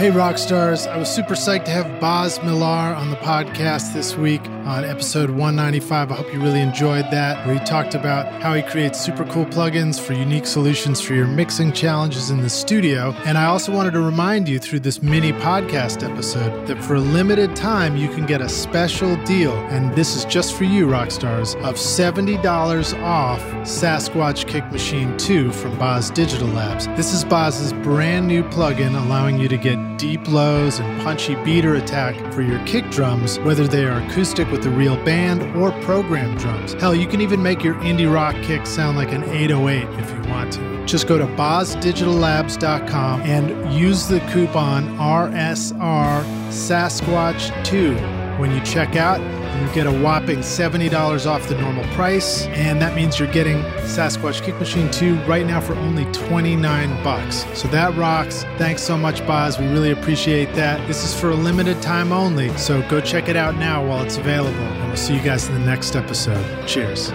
Hey, rock stars. I was super psyched to have Boz Millar on the podcast this week on episode 195. I hope you really enjoyed that, where he talked about how he creates super cool plugins for unique solutions for your mixing challenges in the studio. And I also wanted to remind you through this mini podcast episode that for a limited time, you can get a special deal. And this is just for you, rock stars, of $70 off Sasquatch Kick Machine 2 from Boz Digital Labs. This is Boz's brand new plugin allowing you to get deep lows and punchy beater attack for your kick drums, whether they are acoustic with a real band or programmed drums. Hell, you can even make your indie rock kick sound like an 808 if you want to. Just go to bozdigitallabs.com and use the coupon RSR Sasquatch 2 when you check out you get a whopping $70 off the normal price, and that means you're getting Sasquatch Kick Machine 2 right now for only 29 bucks. So that rocks. Thanks so much, Boz. We really appreciate that. This is for a limited time only, so go check it out now while it's available, and we'll see you guys in the next episode. Cheers.